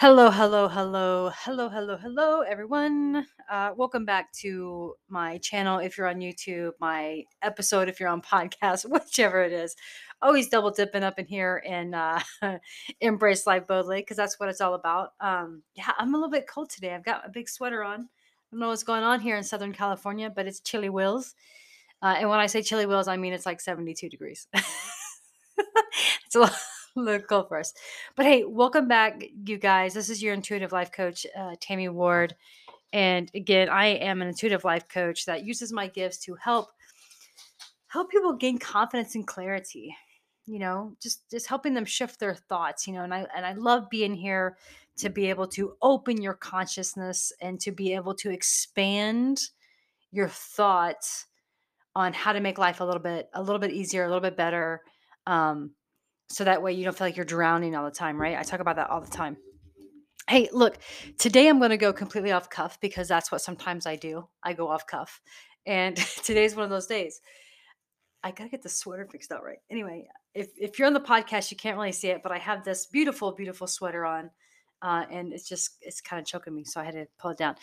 Hello, hello, hello, hello, hello, hello, everyone. Uh, welcome back to my channel if you're on YouTube, my episode if you're on podcast, whichever it is. Always double dipping up in here and uh, embrace life boldly because that's what it's all about. Um, yeah, I'm a little bit cold today. I've got a big sweater on. I don't know what's going on here in Southern California, but it's chilly wills. Uh, and when I say chilly wills, I mean it's like 72 degrees. it's a lot cold for us. But hey, welcome back, you guys. This is your intuitive life coach, uh, Tammy Ward. And again, I am an intuitive life coach that uses my gifts to help help people gain confidence and clarity. You know, just just helping them shift their thoughts. You know, and I and I love being here to be able to open your consciousness and to be able to expand your thoughts on how to make life a little bit a little bit easier, a little bit better. Um, so that way you don't feel like you're drowning all the time, right? I talk about that all the time. Hey, look, today I'm going to go completely off cuff because that's what sometimes I do. I go off cuff. And today's one of those days. I got to get the sweater fixed out right. Anyway, if, if you're on the podcast, you can't really see it, but I have this beautiful, beautiful sweater on. Uh, and it's just, it's kind of choking me. So I had to pull it down.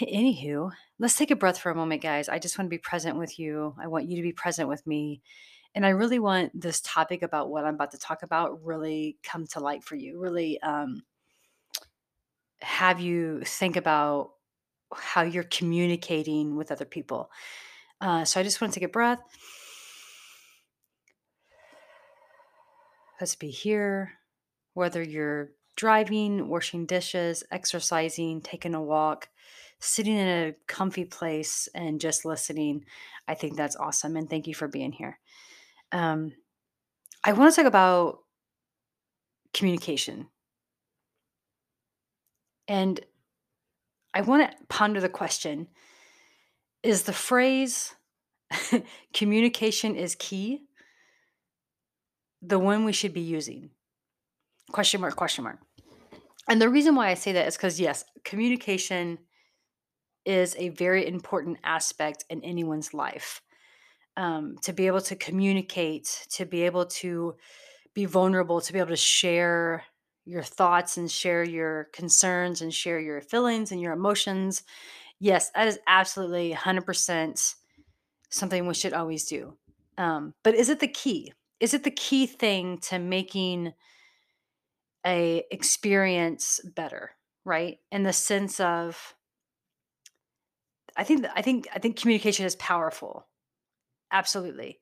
Anywho, let's take a breath for a moment, guys. I just want to be present with you. I want you to be present with me. And I really want this topic about what I'm about to talk about really come to light for you. Really um, have you think about how you're communicating with other people. Uh, so I just want to take a breath. Let's be here, whether you're driving, washing dishes, exercising, taking a walk, sitting in a comfy place and just listening. I think that's awesome. And thank you for being here. Um, I want to talk about communication. And I want to ponder the question Is the phrase communication is key the one we should be using? Question mark, question mark. And the reason why I say that is because, yes, communication is a very important aspect in anyone's life. Um, to be able to communicate, to be able to be vulnerable, to be able to share your thoughts and share your concerns and share your feelings and your emotions. Yes, that is absolutely 100% something we should always do. Um, but is it the key? Is it the key thing to making a experience better, right? In the sense of I think I think I think communication is powerful. Absolutely.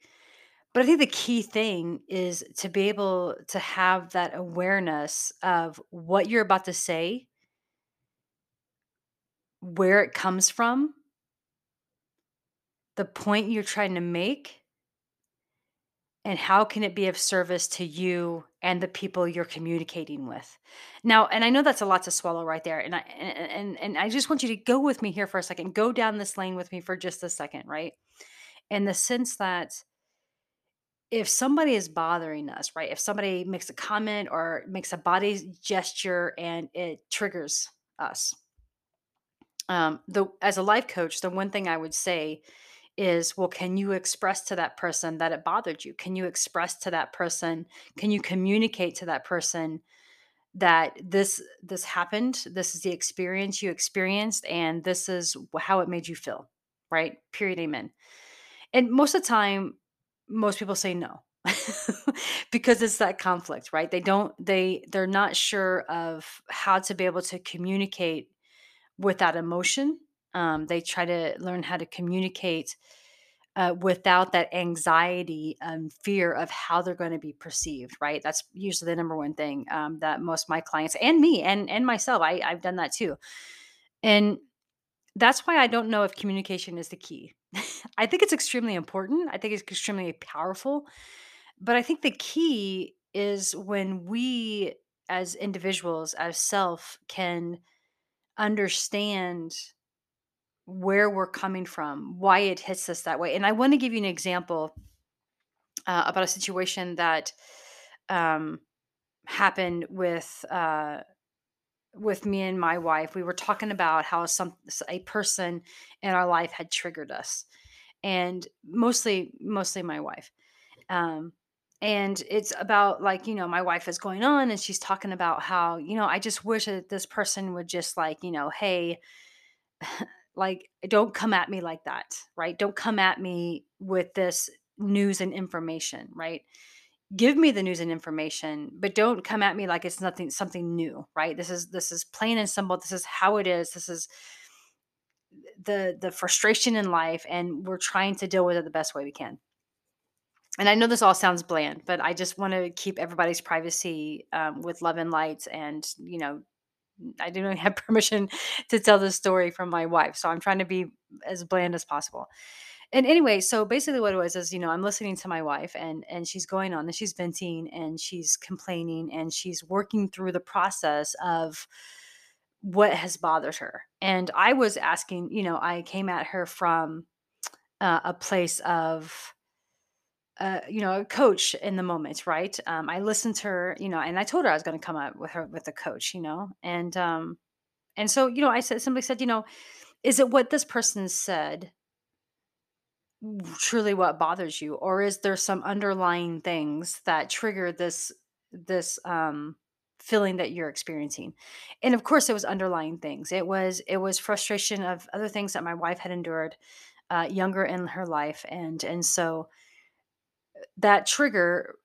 But I think the key thing is to be able to have that awareness of what you're about to say, where it comes from, the point you're trying to make, and how can it be of service to you and the people you're communicating with. Now, and I know that's a lot to swallow right there, and I and and, and I just want you to go with me here for a second. Go down this lane with me for just a second, right? In the sense that if somebody is bothering us, right? If somebody makes a comment or makes a body gesture and it triggers us, um, the as a life coach, the one thing I would say is, well, can you express to that person that it bothered you? Can you express to that person? Can you communicate to that person that this this happened? This is the experience you experienced, and this is how it made you feel, right? Period. Amen. And most of the time, most people say no because it's that conflict right? They don't they they're not sure of how to be able to communicate with that emotion um, they try to learn how to communicate uh, without that anxiety and fear of how they're going to be perceived right? That's usually the number one thing um, that most my clients and me and and myself I, i've done that too. And that's why i don't know if communication is the key i think it's extremely important i think it's extremely powerful but I think the key is when we as individuals, as self, can understand where we're coming from, why it hits us that way. And I want to give you an example uh, about a situation that um, happened with uh, with me and my wife. We were talking about how some a person in our life had triggered us, and mostly mostly my wife. Um, and it's about like you know my wife is going on and she's talking about how you know i just wish that this person would just like you know hey like don't come at me like that right don't come at me with this news and information right give me the news and information but don't come at me like it's nothing something new right this is this is plain and simple this is how it is this is the the frustration in life and we're trying to deal with it the best way we can and I know this all sounds bland, but I just want to keep everybody's privacy um, with love and light. And, you know, I didn't have permission to tell this story from my wife. So I'm trying to be as bland as possible. And anyway, so basically what it was is, you know, I'm listening to my wife and and she's going on and she's venting and she's complaining and she's working through the process of what has bothered her. And I was asking, you know, I came at her from uh, a place of uh, you know, a coach in the moment, right? Um, I listened to her, you know, and I told her I was going to come up with her with a coach, you know, and um, and so you know, I said simply said, you know, is it what this person said truly what bothers you, or is there some underlying things that trigger this this um feeling that you're experiencing? And of course, it was underlying things. It was it was frustration of other things that my wife had endured uh, younger in her life, and and so that trigger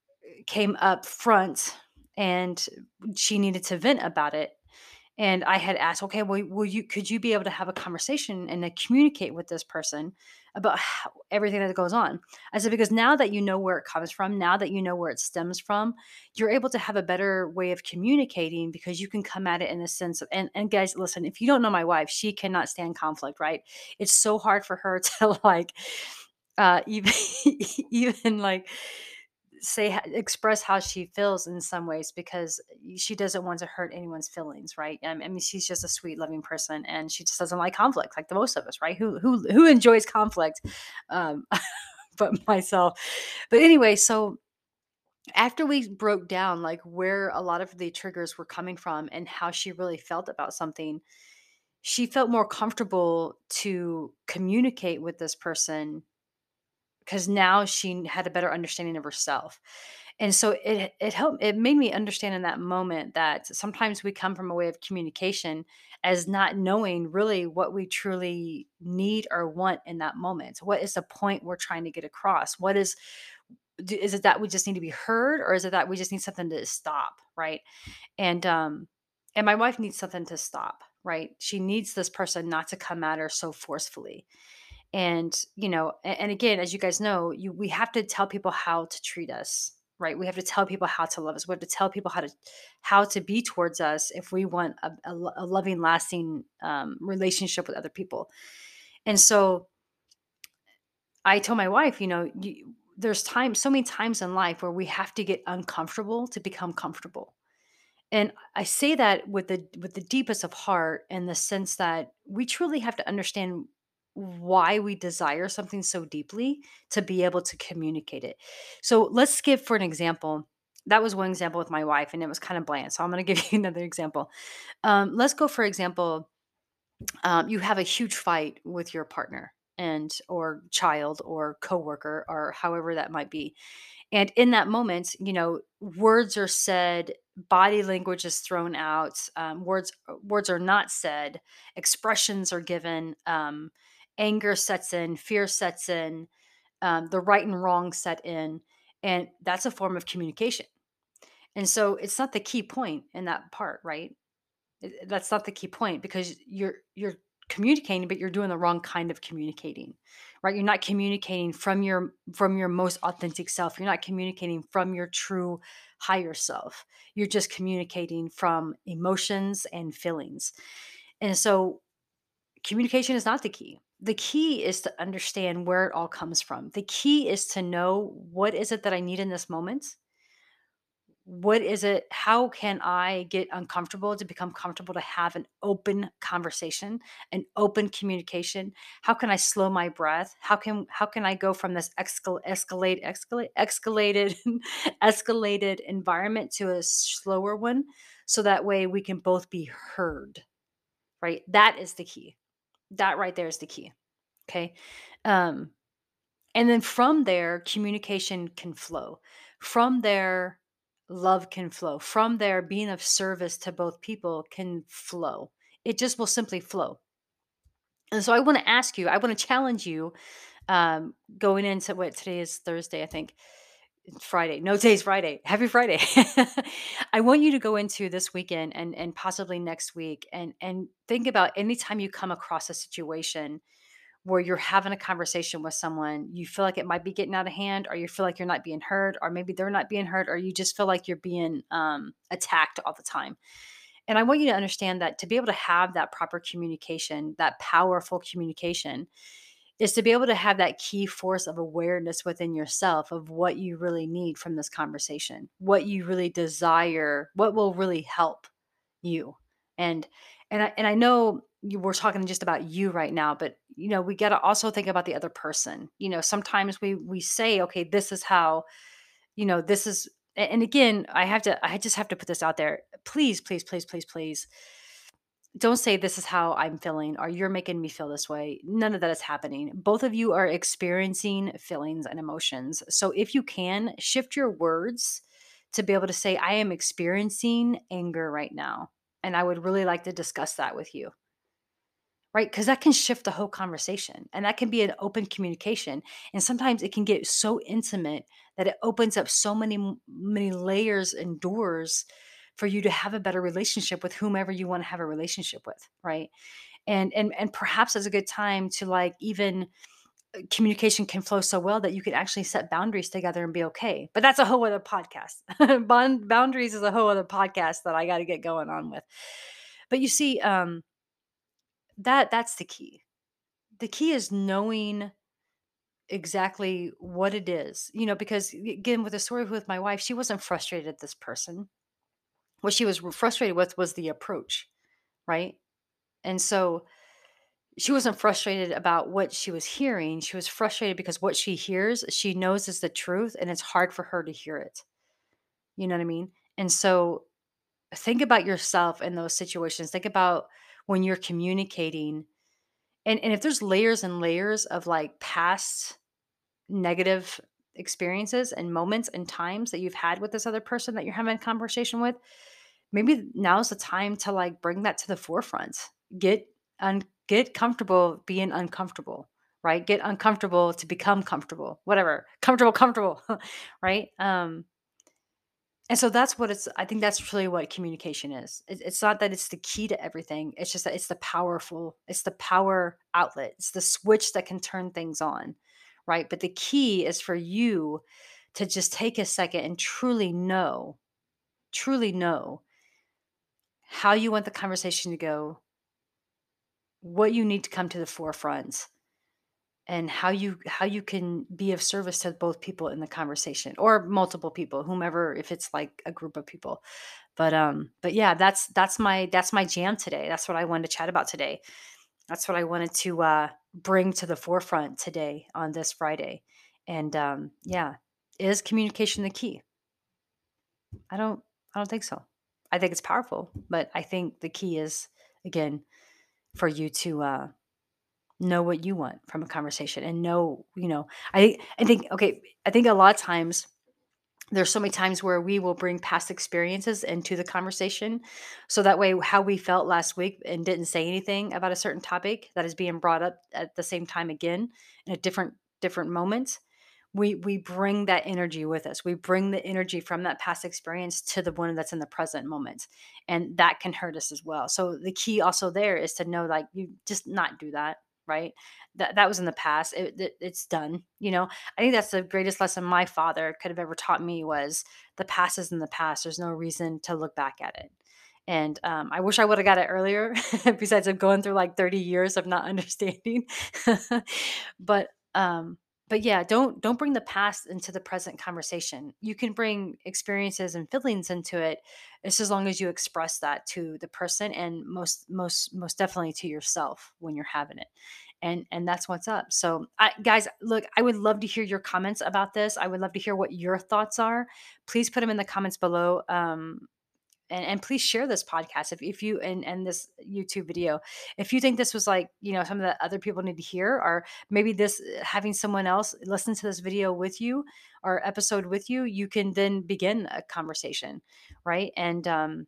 came up front and she needed to vent about it and i had asked okay well will you could you be able to have a conversation and communicate with this person about how, everything that goes on? I said because now that you know where it comes from now that you know where it stems from you're able to have a better way of communicating because you can come at it in a sense of and, and guys listen if you don't know my wife she cannot stand conflict right? It's so hard for her to like uh even even like say express how she feels in some ways because she doesn't want to hurt anyone's feelings right? I mean she's just a sweet loving person and she just doesn't like conflict like the most of us right? Who who who enjoys conflict? Um but myself. But anyway so after we broke down like where a lot of the triggers were coming from and how she really felt about something she felt more comfortable to communicate with this person because now she had a better understanding of herself. And so it it helped it made me understand in that moment that sometimes we come from a way of communication as not knowing really what we truly need or want in that moment. What is the point we're trying to get across? What is is it that we just need to be heard or is it that we just need something to stop, right? And um and my wife needs something to stop, right? She needs this person not to come at her so forcefully and you know and, again as you guys know you we have to tell people how to treat us right? We have to tell people how to love us. We have to tell people how to how to be towards us if we want a, a, a loving lasting um, relationship with other people. And so i told my wife you know you, there's time so many times in life where we have to get uncomfortable to become comfortable. And I say that with the with the deepest of heart in the sense that we truly have to understand why we desire something so deeply to be able to communicate it. So let's give for an example. That was one example with my wife, and it was kind of bland. So I'm going to give you another example. Um, let's go for example. Um, you have a huge fight with your partner and or child or coworker or however that might be and in that moment, you know, words are said, body language is thrown out, um, words words are not said, expressions are given, um, anger sets in, fear sets in, um, the right and wrong set in, and that's a form of communication. And so it's not the key point in that part, right? That's not the key point because you're you're communicating, but you're doing the wrong kind of communicating, right? You're not communicating from your from your most authentic self. You're not communicating from your true higher self. You're just communicating from emotions and feelings. And so communication is not the key. The key is to understand where it all comes from. The key is to know what is it that I need in this moment? What is it how can i get uncomfortable to become comfortable to have an open conversation an open communication? How can i slow my breath? How can how can i go from this escal- escalate escalate escalated escalated environment to a slower one so that way we can both be heard right? That is the key that right there is the key okay? Um and then from there communication can flow. From there love can flow. From there being of service to both people can flow. It just will simply flow. And so i want to ask you i want to challenge you um going into what today is thursday i think friday. No today's friday. Happy friday. I want you to go into this weekend and and possibly next week and and think about anytime you come across a situation where you're having a conversation with someone, you feel like it might be getting out of hand, or you feel like you're not being heard, or maybe they're not being heard, or you just feel like you're being um, attacked all the time. And I want you to understand that to be able to have that proper communication, that powerful communication, is to be able to have that key force of awareness within yourself of what you really need from this conversation, what you really desire, what will really help you. And and I and I know you we're talking just about you right now, but you know, we got to also think about the other person. You know, sometimes we we say, okay, this is how, you know, this is and again, I have to I just have to put this out there. Please, please, please, please, please don't say this is how I'm feeling or you're making me feel this way. None of that is happening. Both of you are experiencing feelings and emotions. So if you can, shift your words to be able to say, I am experiencing anger right now. And I would really like to discuss that with you right? Because that can shift the whole conversation and that can be an open communication. And sometimes it can get so intimate that it opens up so many, many layers and doors for you to have a better relationship with whomever you want to have a relationship with, right? And and and perhaps it's a good time to like even uh, communication can flow so well that you can actually set boundaries together and be okay. But that's a whole other podcast. Boundaries is a whole other podcast that I got to get going on with. But you see, um, that that's the key. The key is knowing exactly what it is, you know, because again, with the story with my wife, she wasn't frustrated at this person. What she was frustrated with was the approach, right? And so she wasn't frustrated about what she was hearing. She was frustrated because what she hears, she knows is the truth, and it's hard for her to hear it. You know what I mean? And so think about yourself in those situations. Think about when you're communicating and and if there's layers and layers of like past negative experiences and moments and times that you've had with this other person that you're having a conversation with, maybe now's the time to like bring that to the forefront. Get un- get comfortable being uncomfortable, right? Get uncomfortable to become comfortable. Whatever. Comfortable, comfortable, right? Um and so that's what it's I think that's really what communication is. It, it's not that it's the key to everything. It's just that it's the powerful, it's the power outlet. It's the switch that can turn things on, right? But the key is for you to just take a second and truly know, truly know how you want the conversation to go, what you need to come to the forefront, and how you how you can be of service to both people in the conversation or multiple people whomever if it's like a group of people. But um but yeah that's that's my that's my jam today. That's what i wanted to chat about today that's what i wanted to uh bring to the forefront today on this friday and um yeah is communication the key? I don't i don't think so. I think it's powerful but i think the key is again for you to uh know what you want from a conversation and know you know i i think okay i think a lot of times there's so many times where we will bring past experiences into the conversation. So that way how we felt last week and didn't say anything about a certain topic that is being brought up at the same time again in a different different moment we we bring that energy with us. We bring the energy from that past experience to the one that's in the present moment and that can hurt us as well. So the key also there is to know like you just not do that right? That that was in the past it, it- it's done you know? I think that's the greatest lesson my father could have ever taught me was the past is in the past there's no reason to look back at it. And um, i wish i would have got it earlier besides of going through like 30 years of not understanding. But um but yeah don't don't bring the past into the present conversation. You can bring experiences and feelings into it it's as long as you express that to the person and most most most definitely to yourself when you're having it and and that's what's up. So I, guys look i would love to hear your comments about this. I would love to hear what your thoughts are. Please put them in the comments below um and, and please share this podcast if, if you and, and this youtube video. If you think this was like you know something that other people need to hear or maybe this having someone else listen to this video with you or episode with you you can then begin a conversation right? And um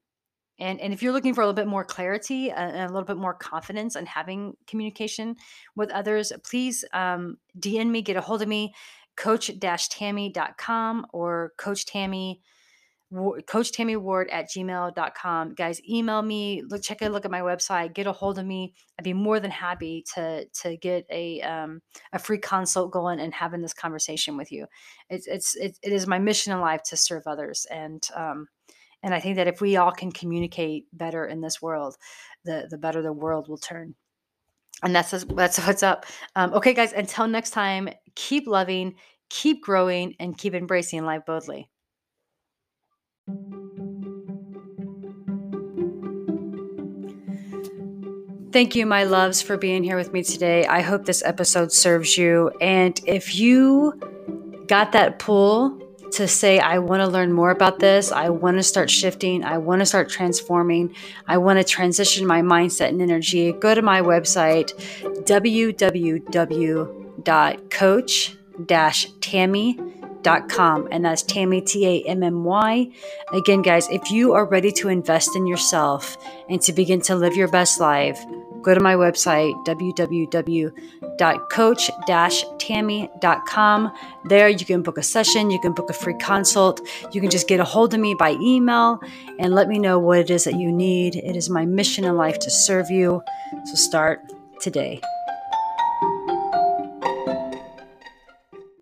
and, and if you're looking for a little bit more clarity and a little bit more confidence in having communication with others, please um, DM me, get a hold of me, coach-tammy.com or coach tammy coach tammy ward at gmail.com guys email me look check a look at my website get a hold of me i'd be more than happy to to get a um, a free consult going and having this conversation with you it's it's it, it is my mission in life to serve others and um, and I think that if we all can communicate better in this world, the the better the world will turn. And that's that's what's up. Um, okay, guys. Until next time, keep loving, keep growing, and keep embracing life boldly. Thank you, my loves, for being here with me today. I hope this episode serves you. And if you got that pull to say, I want to learn more about this. I want to start shifting. I want to start transforming. I want to transition my mindset and energy. Go to my website, www.coach-tammy.com. And that's Tammy, T A M M Y. Again, guys, if you are ready to invest in yourself and to begin to live your best life, go to my website, www.coach-tammy.com. There you can book a session, you can book a free consult, you can just get a hold of me by email and let me know what it is that you need. It is my mission in life to serve you. So start today.